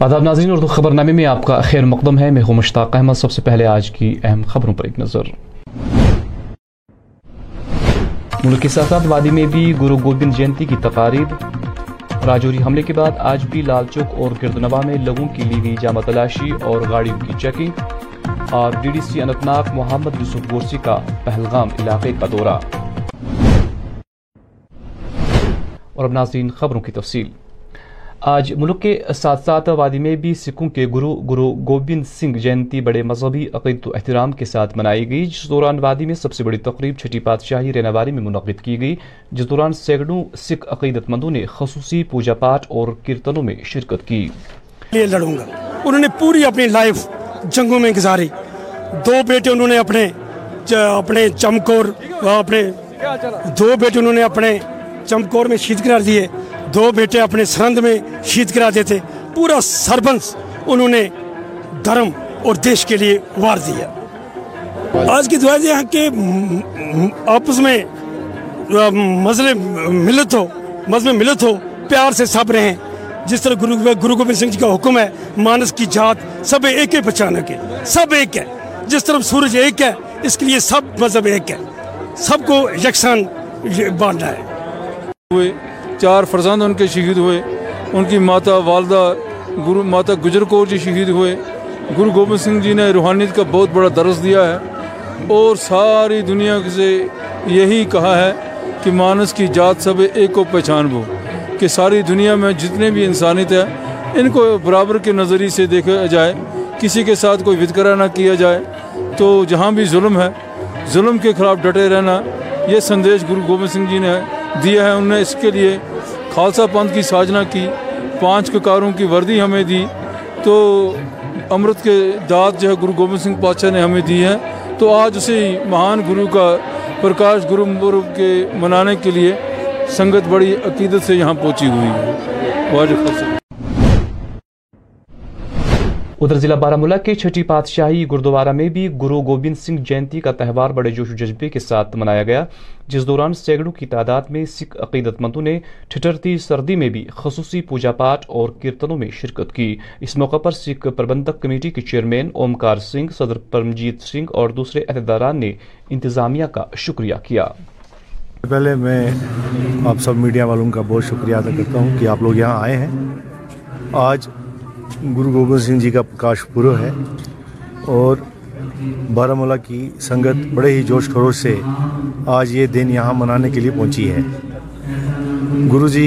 آداب ناظرین، اردو خبر نامے میں آپ کا خیر مقدم ہے۔ میں ہوں مشتاق احمد۔ سب سے پہلے آج کی اہم خبروں پر ایک نظر۔ ملک کے ساتھ ساتھ وادی میں بھی گرو گوبند جینتی کی تقاریب۔ راجوری حملے کے بعد آج بھی لال چوک اور گردنوا میں لوگوں کی لی گئی جامع تلاشی اور گاڑیوں کی چیکنگ۔ اور ڈی ڈی سی انتناگ محمد یوسف گورسی کا پہلگام علاقے کا دورہ۔ اور اب ناظرین خبروں کی تفصیل۔ آج ملک کے ساتھ ساتھ وادی میں بھی سکھوں کے گرو گرو گوبند سنگھ جینتی بڑے مذہبی عقید و احترام کے ساتھ منائی گئی، جس دوران وادی میں سب سے بڑی تقریب چھٹی پادشاہی ریناواری میں منعقد کی گئی، جس دوران سینکڑوں سکھ عقیدت مندوں نے خصوصی پوجا پاٹ اور کیرتنوں میں شرکت کی۔ لڑوں گا۔ انہوں نے پوری اپنی لائف جنگوں میں گزاری۔ دو بیٹے انہوں نے اپنے اپنے چمکور اپنے دو بیٹے انہوں نے اپنے چمکور میں شہید قرار دیے۔ دو بیٹے اپنے سرند میں شہید کرا دیتے، پورا سربنس انہوں نے دھرم اور دیش کے لیے وار دیا۔ آج کی دعائیں ہے کہ آپس میں مزل ملت ہو مزل ملت ہو، پیار سے سب رہیں۔ جس طرح گرو گرو گوبند سنگھ جی کا حکم ہے، مانس کی جات سب ایک ہے پہچانا کے سب ایک ہے۔ جس طرح سورج ایک ہے، اس کے لیے سب مذہب ایک ہے۔ سب کو یکساں باندھا ہے۔ چار فرزند ان کے شہید ہوئے۔ ان کی ماتا والدہ، گرو، ماتا گجر کور جی شہید ہوئے۔ گرو گوبند سنگھ جی نے روحانیت کا بہت بڑا درس دیا ہے۔ اور ساری دنیا سے یہی کہا ہے کہ مانس کی جات سب ایک کو پہچان بو، کہ ساری دنیا میں جتنے بھی انسانیت ہے ان کو برابر کے نظریے سے دیکھا جائے، کسی کے ساتھ کوئی وتکرا نہ کیا جائے۔ تو جہاں بھی ظلم ہے، ظلم کے خلاف ڈٹے رہنا، یہ سندیش گرو گوبند سنگھ جی نے دیا ہے انہوں نے اس کے لیے خالصہ پنتھ کی ساجنا کی، پانچ ککاروں کی وردی ہمیں دی۔ تو امرت کے داد جو ہے گرو گوبند سنگھ پاتشاہ نے ہمیں دی ہے۔ تو آج اسے مہان گرو کا پرکاش گرو پورب کے منانے کے لیے سنگت بڑی عقیدت سے یہاں پہنچی ہوئی ہے۔ واجب خالصہ ادھر ضلع بارہ کے چھٹی پادشاہی گردوارہ میں بھی گرو گوبند سنگھ جینتی کا تہوار بڑے جوش و جذبے کے ساتھ منایا گیا، جس دوران سینکڑوں کی تعداد میں سکھ عقیدت مندوں نے ٹھٹرتی سردی میں بھی خصوصی پوجا پاٹ اور کیرتنوں میں شرکت کی۔ اس موقع پر سکھ پربندک کمیٹی کے چیئرمین اومکار سنگھ، صدر پرمجیت سنگھ اور دوسرے عہدیداران نے انتظامیہ کا شکریہ کیا۔ پہلے میں آپ سب میڈیا والوں کا بہت شکریہ ادا کرتا ہوں کہ آپ لوگ یہاں آئے ہیں۔ آج گرو گوبند سنگھ جی کا پرکاش پورو ہے اور بارہ کی سنگت بڑے ہی جوش خروش سے آج یہ دن یہاں منانے کے لیے پہنچی ہے۔ گرو جی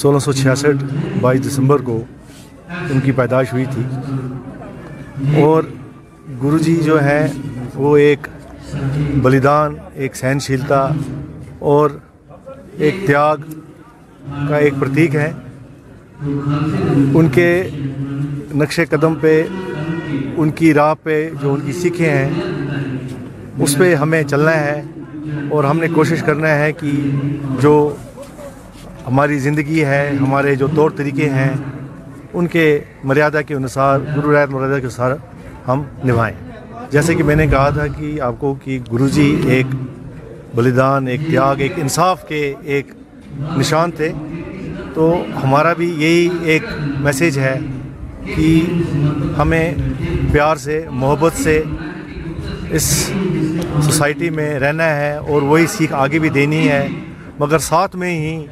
سولہ سو چھیاسٹھ بائیس دسمبر کو ان کی پیدائش ہوئی تھی اور گرو جی جو ہیں وہ ایک بلیدان، ایک سہنشیلتا اور ایک تیاگ کا ایک پرتیک ہے ان کے نقش قدم پہ، ان کی راہ پہ جو ان کی سیکھیں ہیں، اس پہ ہمیں چلنا ہے اور ہم نے کوشش کرنا ہے کہ جو ہماری زندگی ہے، ہمارے جو طور طریقے ہیں، ان کے مریادہ کے انصار گرو رایت مریادہ کے انصار ہم نبھائیں۔ جیسے کہ میں نے کہا تھا کہ آپ کو کہ گرو جی ایک بلیدان ایک تیاگ، ایک انصاف کے ایک نشان تھے۔ تو ہمارا بھی یہی ایک میسیج ہے کہ ہمیں پیار سے، محبت سے اس سوسائٹی میں رہنا ہے اور وہی سیکھ آگے بھی دینی ہے۔ مگر ساتھ میں ہی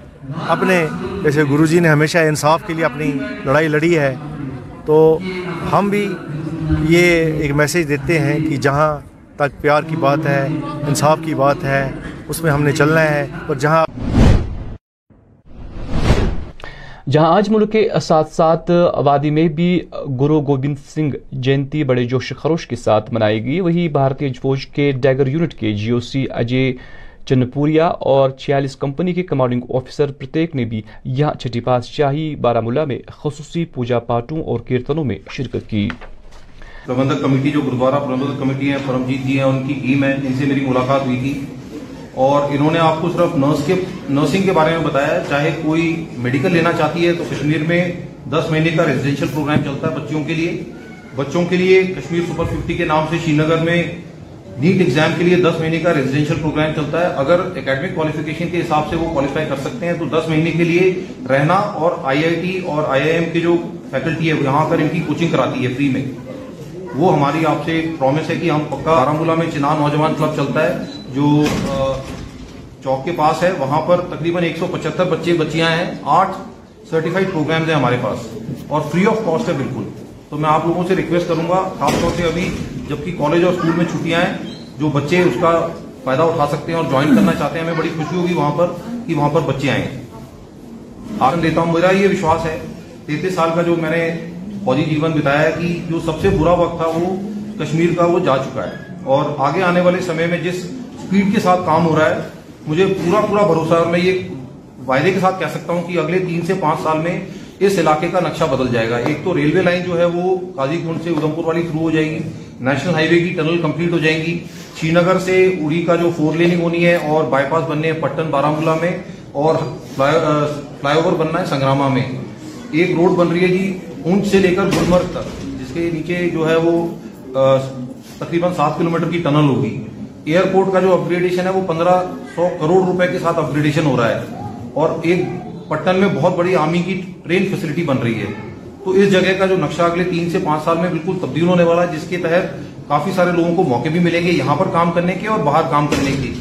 اپنے، جیسے گرو جی نے ہمیشہ انصاف کے لیے اپنی لڑائی لڑی ہے، تو ہم بھی یہ ایک میسیج دیتے ہیں کہ جہاں تک پیار کی بات ہے، انصاف کی بات ہے، اس میں ہم نے چلنا ہے۔ اور جہاں جہاں آج ملک کے ساتھ ساتھ وادی میں بھی گرو گوبند سنگھ جینتی بڑے جوش خروش کے ساتھ منائی گئی وہی بھارتی فوج کے ڈیگر یونٹ کے جی او سی اجے چنپوریا اور چھیالیس کمپنی کے کمانڈنگ آفیسر پرتیک نے بھی یہاں چھٹی پاس شاہی بارہ میں خصوصی پوجا پاٹوں اور کیرتنوں میں شرکت کی۔ پربندھک کمیٹی جو گردوارہ پربندھک کمیٹی ہیں، پرمجیت جی ہیں، ان کی ٹیم ہے، ان سے میری ملاقات ہوئی تھی۔ اور انہوں نے آپ کو صرف نرس کے نرسنگ کے بارے میں بتایا چاہے کوئی میڈیکل لینا چاہتی ہے تو کشمیر میں دس مہینے کا ریزیڈینشیل پروگرام چلتا ہے بچوں کے لیے۔ بچوں کے لیے کشمیر سپر ففٹی کے نام سے شری نگر میں نیٹ ایگزام کے لیے دس مہینے کا ریزیڈینشیل پروگرام چلتا ہے۔ اگر اکیڈمک کوالیفیکیشن کے حساب سے وہ کوالیفائی کر سکتے ہیں تو دس مہینے کے لیے رہنا اور آئی آئی ٹی اور آئی آئی ایم کے جو فیکلٹی ہے یہاں پر ان کی کوچنگ کراتی ہے فری میں۔ وہ ہماری آپ سے پرومس ہے کہ ہم پکا بارہ میں چنان نوجوان کلب چلتا ہے۔ جو چوک کے پاس ہے، وہاں پر تقریباً ایک سو پچہتر بچے، بچیاں ہیں، آٹھ سرٹیفائڈ پروگرامز ہیں ہمارے پاس، اور فری آف کاسٹ ہے بالکل۔ تو میں آپ لوگوں سے ریکویسٹ کروں گا، خاص طور سے ابھی جبکہ کالج اور اسکول میں چھٹیاں ہیں، جو بچے اس کا فائدہ اٹھا سکتے ہیں اور جوائن کرنا چاہتے ہیں، ہمیں بڑی خوشی ہوگی وہاں پر کہ وہاں پر بچے آئیں آگے دیتا ہوں، میرا یہ وشواس ہے، تینتیس سال کا جو میں نے فوجی جیون بتایا ہے کہ جو سب سے برا وقت تھا وہ کشمیر کا، وہ جا چکا ہے۔ اور آگے آنے والے سمے میں جس اسپیڈ کے ساتھ کام ہو رہا ہے، مجھے پورا پورا بھروسہ ہے میں یہ وائدے کے ساتھ کہہ سکتا ہوں کہ اگلے تین سے پانچ سال میں اس علاقے کا نقشہ بدل جائے گا۔ ایک تو ریلوے لائن جو ہے وہ قاضی کنڈ سے ادھمپور والی تھرو ہو جائے گی نیشنل ہائی وے کی ٹنل کمپلیٹ ہو جائیں گی۔ شری نگر سے اڑی کا جو فور لیننگ ہونی ہے اور بائی پاس بننے ہیں پٹن بارامولہ میں اور فلائی اوور بننا ہے سنگراما میں۔ ایک روڈ بن رہی ہے جی اونچ سے لے کر گلمرگ تک، جس کے نیچے جو ہے وہ تقریباً سات کلومیٹر کی ٹنل ہوگی۔ ایئرپورٹ کا جو اپ گریڈیشن ہے وہ پندرہ سو کروڑ روپے کے ساتھ اپ ہو رہا ہے اور ایک پٹن میں بہت بڑی آرمی کی ٹرین فیسلٹی بن رہی ہے۔ تو اس جگہ کا جو نقشہ اگلے تین سے پانچ سال میں بالکل تبدیل ہونے والا ہے، جس کے تحت کافی سارے لوگوں کو موقع بھی ملیں گے یہاں پر کام کرنے کے اور باہر کام کرنے کے۔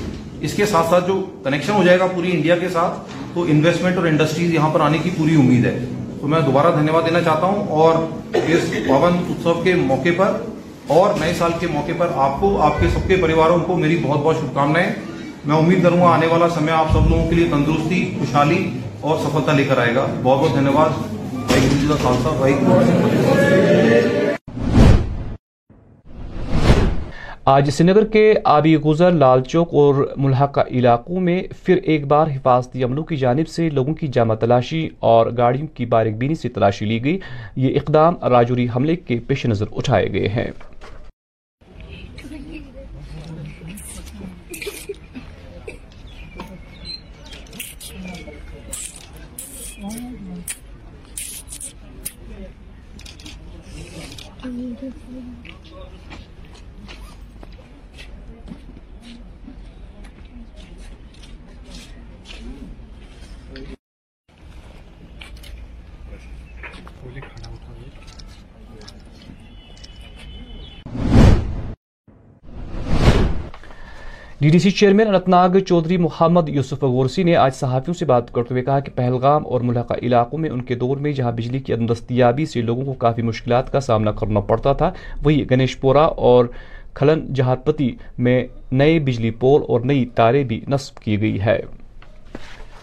اس کے ساتھ ساتھ جو کنیکشن ہو جائے گا پوری انڈیا کے ساتھ، تو انویسٹمنٹ اور انڈسٹریز یہاں پر آنے کی پوری امید ہے۔ تو میں دوبارہ دھنیہ واد دینا چاہتا ہوں اور اس پاون اتسو کے موقع پر اور نئے سال کے موقع پر آپ کو، آپ کے سب کے پریواروں کو میری بہت بہت شبھکامنائیں میں امید کروں گا آنے والا سمے آپ سب لوگوں کے لیے تندرستی، خوشحالی اور سفلتا لے کر آئے گا۔ بہت بہت دھنیہ واد بھائی گرو جی کا خالصہ بھائی آج سری نگر کے آبی گزر لال چوک اور ملحقہ علاقوں میں پھر ایک بار حفاظتی عملوں کی جانب سے لوگوں کی جامع تلاشی اور گاڑیوں کی باریک بینی سے تلاشی لی گئی۔ یہ اقدام راجوری حملے کے پیش نظر اٹھائے گئے ہیں۔ D D C chairman Anantnag Chaudhry Mohammad Yusuf Ghorsi نے آج صحافیوں سے بات کرتے ہوئے کہا کہ پہلگام اور ملحقہ علاقوں میں ان کے دور میں جہاں بجلی کی عدم دستیابی سے لوگوں کو کافی مشکلات کا سامنا کرنا پڑتا تھا، وہی گنیش پورا اور کھلن جہات پتی میں نئے بجلی پول اور نئی تارے بھی نصب کی گئی ہے۔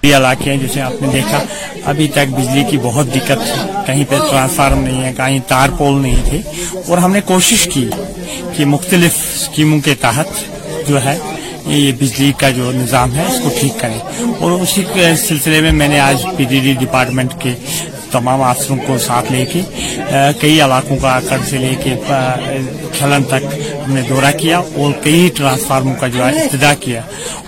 علاقے ہیں جسے آپ نے دیکھا، ابھی تک بجلی کی بہت دقت تھی۔ کہیں پہ ٹرانسفارم نہیں ہے، کہیں تار پول نہیں تھے۔ اور ہم نے کوشش کی کہ مختلف اسکیموں کے تحت جو ہے یہ بجلی کا جو نظام ہے، اس کو ٹھیک کریں۔ اور اسی سلسلے میں میں نے آج پی ڈی ڈی ڈپارٹمنٹ کے تمام افسروں کو ساتھ لے کے کئی علاقوں کا کر سے لے کے کھلن تک ہم نے دورہ کیا اور کئی ٹرانسفارموں کا جو ہے ابتدا کیا۔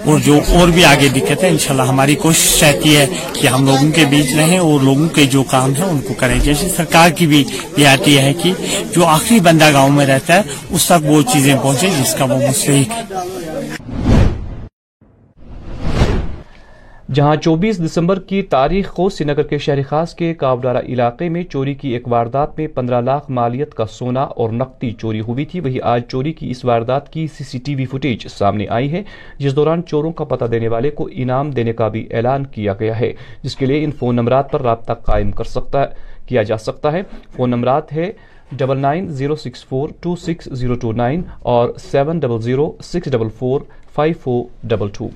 اور جو اور بھی آگے دقت ہے انشاءاللہ ہماری کوشش رہتی ہے کہ ہم لوگوں کے بیچ رہیں اور لوگوں کے جو کام ہیں ان کو کریں۔ جیسے سرکار کی بھی رعایتی ہے کہ جو آخری بندہ گاؤں میں رہتا ہے، اس تک وہ چیزیں پہنچے جس کا وہ مستحق ہے۔ جہاں چوبیس دسمبر کی تاریخ کو سنگر کے شہر خاص کے کاوڈارا علاقے میں چوری کی ایک واردات میں پندرہ لاکھ مالیت کا سونا اور نقدی چوری ہوئی تھی، وہی آج چوری کی اس واردات کی سی سی ٹی وی فوٹیج سامنے آئی ہے، جس دوران چوروں کا پتہ دینے والے کو انعام دینے کا بھی اعلان کیا گیا ہے۔ جس کے لیے ان فون نمبرات پر رابطہ قائم کر سکتا، کیا جا سکتا ہے۔ فون نمبرات ہے double nine zero six four two six zero two nine اور seven double zero six double four five four double two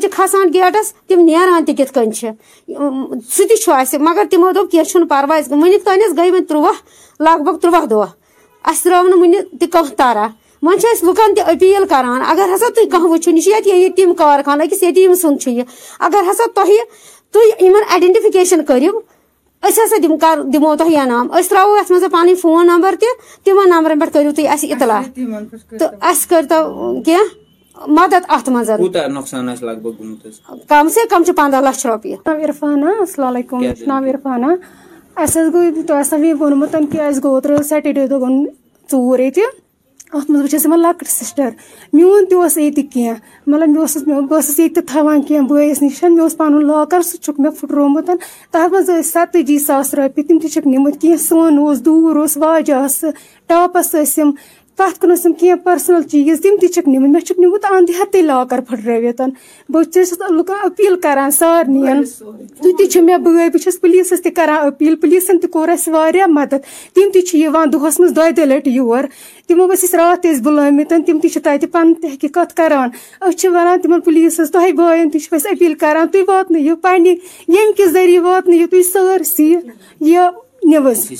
کن کھسان گیٹس تم نیران تک کِتھ کٔنۍ سہ سُہ مگر تمو دوٚپ کیٚنٛہہ چھُنہٕ پَرواے وٕنیُک تانٮ۪تھ گٔے وۄنۍ لگ بھگ تروہ دہ اس ترٛٲو نہٕ وٕنہِ تہ کانٛہہ تَرا وۄنۍ چھِ أسۍ اگر ہسا تھی کانٛہہ وٕچھُن یہِ چھِ ییٚتہِ تِم کارخان أکِس یتیٖم سن اگر ہسا تہ تُہۍ یِمَن آیڈٮ۪نٹِفِکیشَن کٔرِو أسۍ ہسا دِم کر دِمو تۄہہِ انعام اس ترٛاوو یَتھ منٛز پَنٕنۍ فون نمبر تہ تمن نمبرَن پٮ۪ٹھ کٔرِو تُہۍ اطلاع۔ تو اس کٔرۍتو کینٛہہ؟ مدد ات من نقصان لگ بھگ کم سے کم پندہ لچھ روپیہ عرفانہ السلام علیکم نام عرفانہ۔ اس گئی تھی وونمت کہ اس گو اوتر سیٹرڈے دن ژور یہ ات مجھ بس لکٹ سسٹر۔ میون تس یہ کی مطلب مس بہس یہ تھوان کی بس نش۔ مے پن لاکر سک مے پھٹرومت۔ تر مجھ ستجی ساس روپیے تم تک نمت کی سون دور واجہ ٹاپس ٲسِم پَتھ کُن ٲسِم کینٛہہ پٔرسٕنَل چیٖز تِم تہِ چھِکھ نِمٕتۍ مےٚ چھُکھ نِمُت اَنٛد ہٮ۪تھٕے لاکَر پھٕٹرٲوِتھ۔ بہٕ چھَس لُکَن أپیٖل کَران سارنِیَن تُہۍ تہِ چھِو مےٚ بٲے بہٕ چھَس پُلیٖسَس تہِ کَران أپیٖل پُلیٖسَن تہِ کوٚر اَسہِ واریاہ مَدَد۔ تِم تہِ چھِ یِوان دۄہَس منٛز دۄیہِ دۄیہِ لَٹہِ یور۔ تِمو ٲسۍ أسۍ راتھ تہِ ٲسۍ بُلٲمٕتۍ تِم تہِ چھِ تَتہِ پَنٕنۍ تحقیٖقات کَران۔ أسۍ چھِ وَنان تِمَن پُلیٖسَس تۄہہِ بایَن تہِ چھِو أسۍ أپیٖل کَران تُہۍ واتنٲیِو پنٛنہِ ییٚمہِ کہِ ذٔریعہٕ واتنٲیِو تُہۍ سٲرسٕے یہِ نِوٕز۔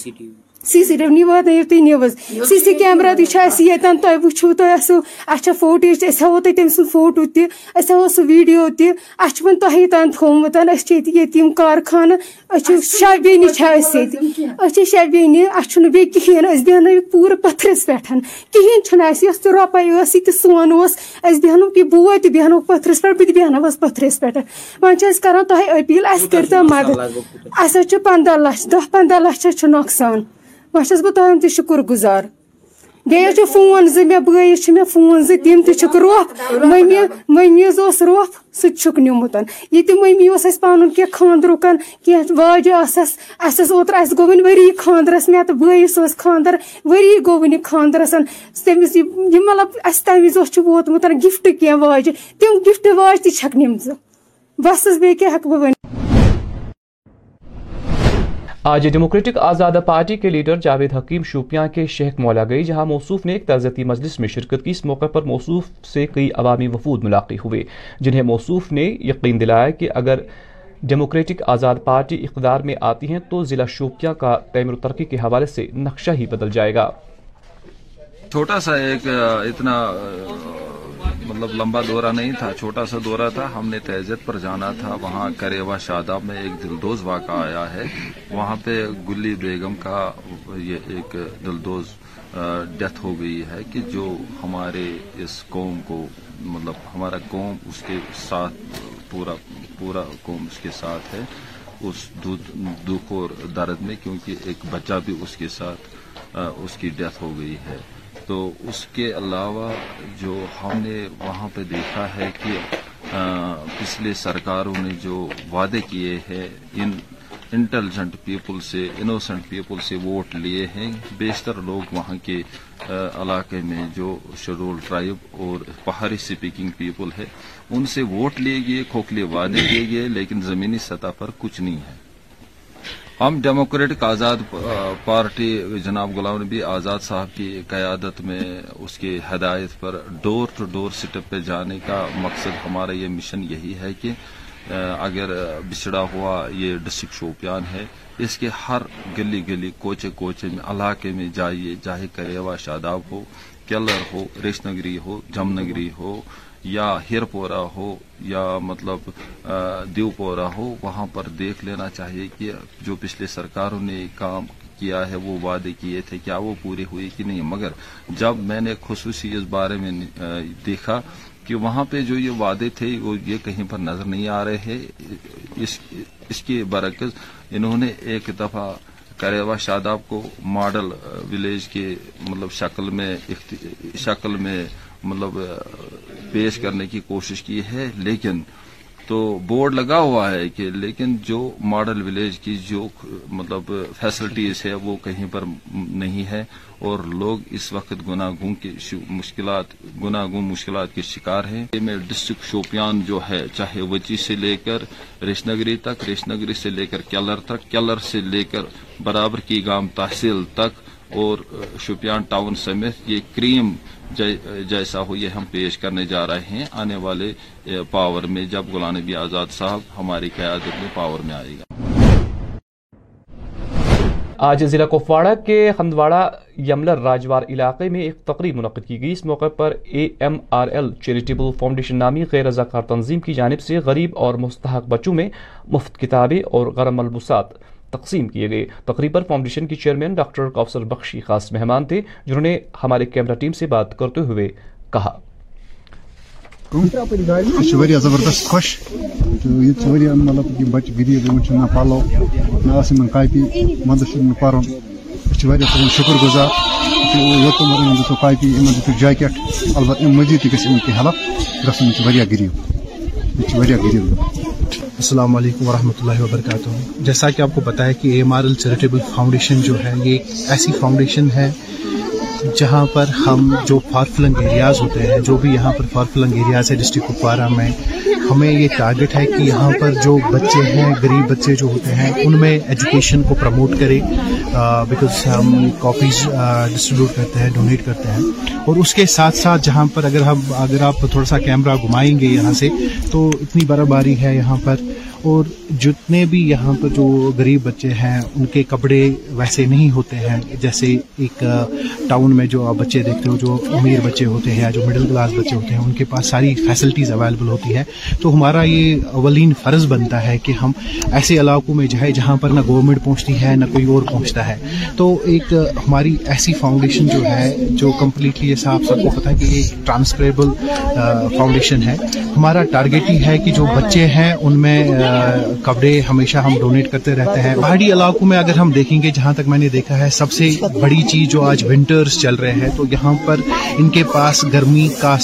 سی سی ٹی وی واتنٲیِو تُہۍ نِوٕز سی سی کیمرا تہِ چھُ اَسہِ ییٚتٮ۪ن تۄہہِ وٕچھِو تۄہہِ اَسہِ چھےٚ فوٹیج أسۍ ہاوو تۄہہِ تٔمۍ سُنٛد فوٹوٗ تہِ أسۍ ہاوو سُہ ویٖڈیو تہِ اَسہِ چھُ وۄنۍ تۄہے تام تھوٚومُت أسۍ چھِ ییٚتہِ ییٚتیٖم کارخانہٕ أسۍ چھِ شےٚ بیٚنہِ چھےٚ أسۍ ییٚتہِ أسۍ چھِ شےٚ بیٚنہِ اَسہِ چھُنہٕ بیٚیہِ کِہیٖنۍ أسۍ بیٚہنٲوِکھ پوٗرٕ پٔتھرِس پٮ۪ٹھ کِہیٖنۍ چھُنہٕ اَسہِ یۄس تہِ رۄپَے ٲس یہِ تہِ سون اوس أسۍ بیٚہنوکھ یہِ بوے تہِ بیٚہنوکھ پٔتھرِس پٮ۪ٹھ بہٕ تہِ بیٚہنٲوٕس پٔتھرِس پٮ۪ٹھ وۄنۍ چھِ أسۍ کَران تۄہہِ أپیٖل اَسہِ کٔرۍتو مَدد اَسہِ حظ چھُ پنٛداہ لَچھ دَہ پنٛداہ لَچھ حظ چھُ نۄقصان وۄنۍ چھَس بہٕ تُہُنٛد تہِ شُکُر گُزار بیٚیہِ حظ چھُ فون زٕ مےٚ بٲیِس چھِ مےٚ فون زٕ تِم تہِ چھِکھ روٚپھ مٔمی مٔمی حظ اوس روٚپھ سُہ تہِ چھُکھ نِمُت یہِ تہِ مٔمی اوس اَسہِ پَنُن کینٛہہ خاندرُک کینٛہہ واجہِ ٲسَس اَسہِ ٲس اوترٕ اَسہِ گوٚو وٕنہِ ؤری خاندرَس مےٚ تہٕ بٲیِس اوس خاندر ؤری گوٚو وٕنہِ خاندرَس تٔمِس یہِ مطلب اَسہِ تَمہِ وِزِ اوس چھُ ووتمُت گِفٹ کینٛہہ واجہِ تِم گِفٹ واجہِ تہِ چھَکھ نِمژٕ بَس حظ بیٚیہِ کیٛاہ ہٮ۪کہٕ بہٕ ؤنِتھ آج ڈیموکریٹک آزادہ پارٹی کے لیڈر جاوید حکیم شوپیاں کے شہک مولا گئی، جہاں موصوف نے ایک تعزیتی مجلس میں شرکت کی۔ اس موقع پر موصوف سے کئی عوامی وفود ملاقی ہوئے، جنہیں موصوف نے یقین دلایا کہ اگر ڈیموکریٹک آزاد پارٹی اقتدار میں آتی ہیں تو ضلع شوپیاں کا تعمیر و ترقی کے حوالے سے نقشہ ہی بدل جائے گا۔ چھوٹا سا ایک، اتنا مطلب لمبا دورہ نہیں تھا، چھوٹا سا دورہ تھا۔ ہم نے تہذیت پر جانا تھا۔ وہاں کریوا شاداب میں ایک دلدوز واقعہ آیا ہے۔ وہاں پہ گلی بیگم کا یہ ایک دلدوز ڈیتھ ہو گئی ہے کہ جو ہمارے اس قوم کو مطلب ہمارا قوم اس کے ساتھ، پورا پورا قوم اس کے ساتھ ہے، اس دکھ اور درد میں، کیونکہ ایک بچہ بھی اس کے ساتھ اس کی ڈیتھ ہو گئی ہے۔ تو اس کے علاوہ جو ہم نے وہاں پہ دیکھا ہے کہ پچھلے سرکاروں نے جو وعدے کیے ہیں، ان انٹیلیجنٹ پیپل سے انوسنٹ پیپل سے ووٹ لیے ہیں۔ بیشتر لوگ وہاں کے علاقے میں جو شیڈول ٹرائب اور پہاڑی سپیکنگ پیپل ہے ان سے ووٹ لیے گئے، کھوکھلے وعدے کیے گئے، لیکن زمینی سطح پر کچھ نہیں ہے۔ ہم ڈیموکریٹک آزاد پارٹی جناب غلام نبی آزاد صاحب کی قیادت میں اس کی ہدایت پر ڈور ٹو ڈور سٹپ پہ جانے کا مقصد ہمارا یہ مشن یہی ہے کہ اگر بچھڑا ہوا یہ ڈسٹرکٹ شوپیان ہے، اس کے ہر گلی گلی کوچے کوچے میں، علاقے میں جائیے چاہے کریوا شاداب ہو، کیلر ہو، ریش نگری ہو، جم نگری ہو یا ہیر پورا ہو یا مطلب دیو پورا ہو، وہاں پر دیکھ لینا چاہیے کہ جو پچھلے سرکاروں نے کام کیا ہے، وہ وعدے کیے تھے، کیا وہ پورے ہوئے کہ نہیں؟ مگر جب میں نے خصوصی اس بارے میں دیکھا کہ وہاں پہ جو یہ وعدے تھے، وہ یہ کہیں پر نظر نہیں آ رہے ہیں۔ اس کے برعکس انہوں نے ایک دفعہ کریوا شاداب کو ماڈل ولیج کے مطلب شکل میں شکل میں مطلب پیش کرنے کی کوشش کی ہے، لیکن تو بورڈ لگا ہوا ہے کہ لیکن جو ماڈل ولیج کی جو مطلب فیسلٹیز ہے وہ کہیں پر نہیں ہے اور لوگ اس وقت گناگوں کی مشکلات گناگوں مشکلات کے شکار ہیں۔ میں ڈسٹرکٹ شوپیان جو ہے، چاہے وچی سے لے کر ریشنگری تک، ریش نگری سے لے کر کیلر تک، کیلر سے لے کر برابر کی گام تحصیل تک اور شوپیان ٹاؤن سمیت یہ کریم جیسا ہو یہ ہم پیش کرنے جا رہے ہیں، آنے والے پاور میں جب غلام نبی آزاد صاحب ہماری قیادت میں پاور میں آئے گا۔ آج ضلع کپواڑہ کے ہندواڑہ یملر راجوار علاقے میں ایک تقریب منعقد کی گئی۔ اس موقع پر A M R L charitable foundation نامی غیر رضاکار تنظیم کی جانب سے غریب اور مستحق بچوں میں مفت کتابیں اور غرم ملبوسات تقسیم کیے گئے۔ تقریب پر فاؤنڈیشن کی چیئرمین ڈاکٹر کوثر بخشی خاص مہمان تھے، جنہوں نے ہمارے کیمرہ ٹیم سے بات کرتے ہوئے کہا۔ زبردست خوش۔ تو مطلب بچہ غریب نہ پلو نہ کاپی السلام علیکم ورحمۃ اللہ وبرکاتہ۔ جیسا کہ آپ کو پتا ہے کہ M R L charitable foundation جو ہے، یہ ایک ایسی فاؤنڈیشن ہے جہاں پر ہم جو فار فلنگ ایریاز ہوتے ہیں، جو بھی یہاں پر فار فلنگ ایریاز ہے، ڈسٹرکٹ کپوارہ میں ہمیں یہ ٹارگٹ ہے کہ یہاں پر جو بچے ہیں، غریب بچے جو ہوتے ہیں، ان میں ایجوکیشن کو پروموٹ کرے بیکاز ہم کاپیز ڈسٹریبیوٹ کرتے ہیں ڈونیٹ کرتے ہیں۔ اور اس کے ساتھ ساتھ جہاں پر اگر ہم، اگر آپ تھوڑا سا کیمرہ گھمائیں گے یہاں سے، تو اتنی برف باری ہے یہاں پر۔ اور جتنے بھی یہاں پر جو غریب بچے ہیں، ان کے کپڑے ویسے نہیں ہوتے ہیں۔ جیسے ایک ٹاؤن میں جو آپ بچے دیکھتے ہو، جو امیر بچے ہوتے ہیں یا جو مڈل کلاس بچے ہوتے ہیں، ان کے پاس ساری فیسلٹیز اویلیبل ہوتی ہے تو ہمارا یہ اولین فرض بنتا ہے کہ ہم ایسے علاقوں میں جائیں جہاں پر نہ گورنمنٹ پہنچتی ہے، نہ کوئی اور پہنچتا ہے۔ تو ایک ہماری ایسی فاؤنڈیشن جو ہے، جو کمپلیٹلی ایسا آپ سب کو پتہ ہے کہ یہ ٹرانسفریبل فاؤنڈیشن ہے۔ ہمارا ٹارگیٹ ہی ہے کہ جو بچے ہیں، ان میں کپڑے ہمیشہ ہم ڈونیٹ کرتے رہتے ہیں۔ پہاڑی علاقوں میں اگر ہم دیکھیں گے، جہاں تک میں نے دیکھا ہے، سب سے بڑی چیز جو آج ونٹرز چل رہے ہیں، تو یہاں پر ان کے پاس گرمی کا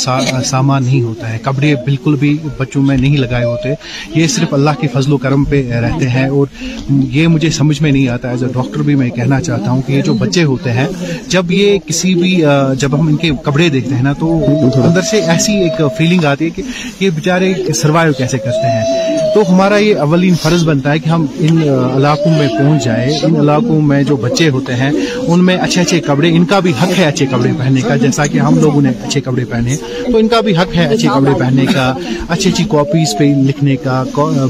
سامان نہیں ہوتا ہے۔ کپڑے بالکل بھی بچوں میں نہیں لگائے ہوتے۔ یہ صرف اللہ کے فضل و کرم پہ رہتے ہیں۔ اور یہ مجھے سمجھ میں نہیں آتا ایز اے ڈاکٹر بھی میں کہنا چاہتا ہوں کہ یہ جو بچے ہوتے ہیں، جب یہ کسی بھی جب ہم ان کے کپڑے دیکھتے ہیں نا، تو اندر سے ایسی ایک فیلنگ آتی ہے کہ یہ بیچارے سروائیو کیسے کرتے ہیں۔ تو ہمارا یہ اولین فرض بنتا ہے کہ ہم ان علاقوں میں پہنچ جائیں۔ ان علاقوں میں جو بچے ہوتے ہیں، ان میں اچھے اچھے کپڑے، ان کا بھی حق ہے اچھے کپڑے پہننے کا۔ جیسا کہ ہم لوگ انہیں اچھے کپڑے پہنے، تو ان کا بھی حق ہے اچھے کپڑے پہننے کا، اچھی اچھی کاپیز پہ لکھنے کا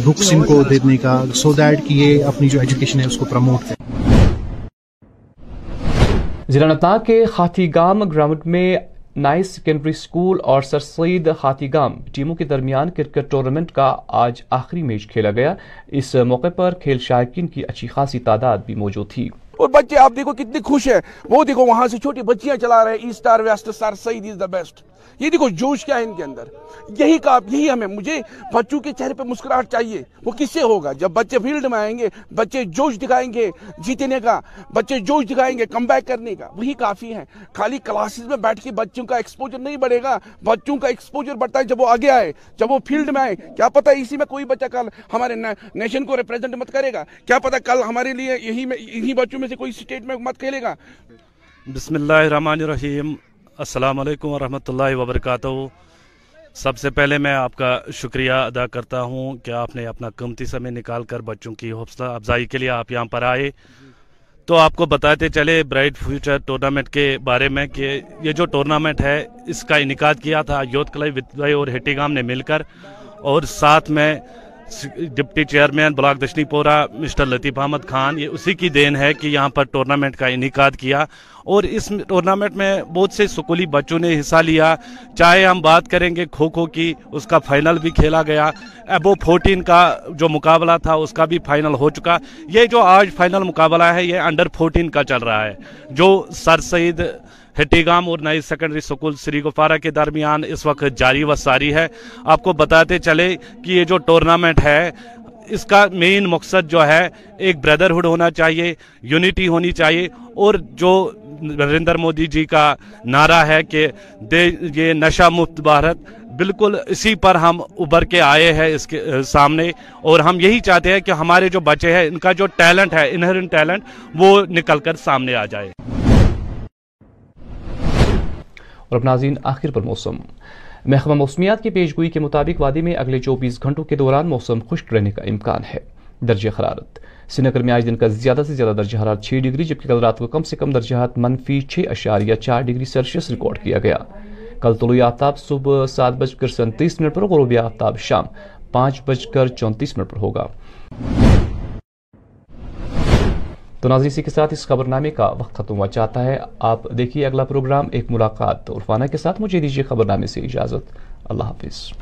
بکس ان کو دینے کا۔ سو دیٹ کہ یہ اپنی جو ایجوکیشن ہے، اس کو پروموٹ کریں ضلع نتا کے خاتھی گام گرامٹ میں نائس سیکنڈری سکول اور سر سید خاتیگام ٹیموں کے درمیان کرکٹ ٹورنامنٹ کا آج آخری میچ کھیلا گیا۔ اس موقع پر کھیل شائقین کی اچھی خاصی تعداد بھی موجود تھی۔ اور بچے، آپ دیکھو کتنے خوش ہیں۔ وہ دیکھو، وہاں سے چھوٹی بچیاں چلا رہے ہیں۔ ایسٹار waste sir Syed is the best یہ دیکھو جوش کیا ہے ان کے اندر۔ یہی کہا یہی ہمیں مجھے بچوں کے چہرے پہ مسکراہٹ چاہیے۔ وہ کس سے ہوگا؟ جب بچے فیلڈ میں آئیں گے، بچے جوش دکھائیں گے جیتنے کا، بچے جوش دکھائیں گے کم بیک کرنے کا۔ وہی کافی ہے خالی کلاسز میں بیٹھ کے بچوں کا ایکسپوجر نہیں بڑھے گا۔ بچوں کا ایکسپوجر بڑھتا ہے جب وہ آگے آئے، جب وہ فیلڈ میں آئے۔ کیا پتہ اسی میں کوئی بچہ کل ہمارے نیشن کو ریپرزینٹ مت کرے گا۔ کیا پتہ کل ہمارے لیے یہی میں انہی بچوں میں سے کوئی اسٹیٹ میں مت کھیلے گا۔ بسم اللہ الرحمن الرحیم۔ السلام علیکم ورحمۃ اللہ وبرکاتہ۔ سب سے پہلے میں آپ کا شکریہ ادا کرتا ہوں کہ آپ نے اپنا قیمتی سمے نکال کر بچوں کی حوصلہ افزائی کے لیے آپ یہاں پر آئے۔ تو آپ کو بتاتے چلے برائٹ فیوچر ٹورنامنٹ کے بارے میں کہ یہ جو ٹورنامنٹ ہے، اس کا انعقاد کیا تھا۔ یوتھ کلائی وتوئی اور ہیٹیگام نے مل کر اور ساتھ میں ڈپٹی چیئرمین بلاک دشنی پورہ مسٹر لطیف احمد خان، یہ اسی کی دین ہے کہ یہاں پر ٹورنامنٹ کا انعقاد کیا اور اس ٹورنامنٹ میں بہت سے سکولی بچوں نے حصہ لیا۔ چاہے ہم بات کریں گے کھوکھو کی، اس کا فائنل بھی کھیلا گیا۔ ایبو فورٹین کا جو مقابلہ تھا، اس کا بھی فائنل ہو چکا۔ یہ جو آج فائنل مقابلہ ہے، یہ انڈر فورٹین کا چل رہا ہے۔ جو سر سید ہٹیگام اور نئی سیکنڈری سکول سری گفارہ کے درمیان اس وقت جاری و ساری ہے۔ آپ کو بتاتے چلے کہ یہ جو ٹورنامنٹ ہے، اس کا مین مقصد جو ہے، ایک بردرہڈ ہونا چاہیے یونیٹی ہونی چاہیے۔ اور جو نریندر مودی جی کا نعرہ ہے کہ دے، یہ نشہ مفت بھارت، بالکل اسی پر ہم ابھر کے آئے ہیں اس کے، سامنے۔ اور ہم یہی چاہتے ہیں کہ ہمارے جو بچے ہیں، ان کا جو ٹیلنٹ ہے انہرن ٹیلنٹ وہ نکل کر سامنے آ جائے۔ اور اب ناظرین آخر پر موسم۔ محکمہ موسمیات کی پیش گوئی کے مطابق وادی میں اگلے چوبیس گھنٹوں کے دوران موسم خشک رہنے کا امکان ہے۔ درجہ حرارت۔ سنگر میں آج دن کا زیادہ سے زیادہ درجہ حرارت چھ ڈگری، جبکہ کل رات کو کم سے کم درجہ حرارت منفی چھ اشاریہ چار ڈگری سیلسیس ریکارڈ کیا گیا۔ کل طلوع آفتاب صبح سات بج کر سینتیس منٹ پر غروبی آفتاب شام پانچ بج کر چونتیس منٹ پر ہوگا۔ تو ناظرین، اسی کے ساتھ اس خبر نامے کا وقت ختم ہوا چاہتا ہے۔ آپ دیکھیے اگلا پروگرام، ایک ملاقات عرفانہ کے ساتھ۔ مجھے دیجیے خبر نامے سے اجازت۔ اللہ حافظ۔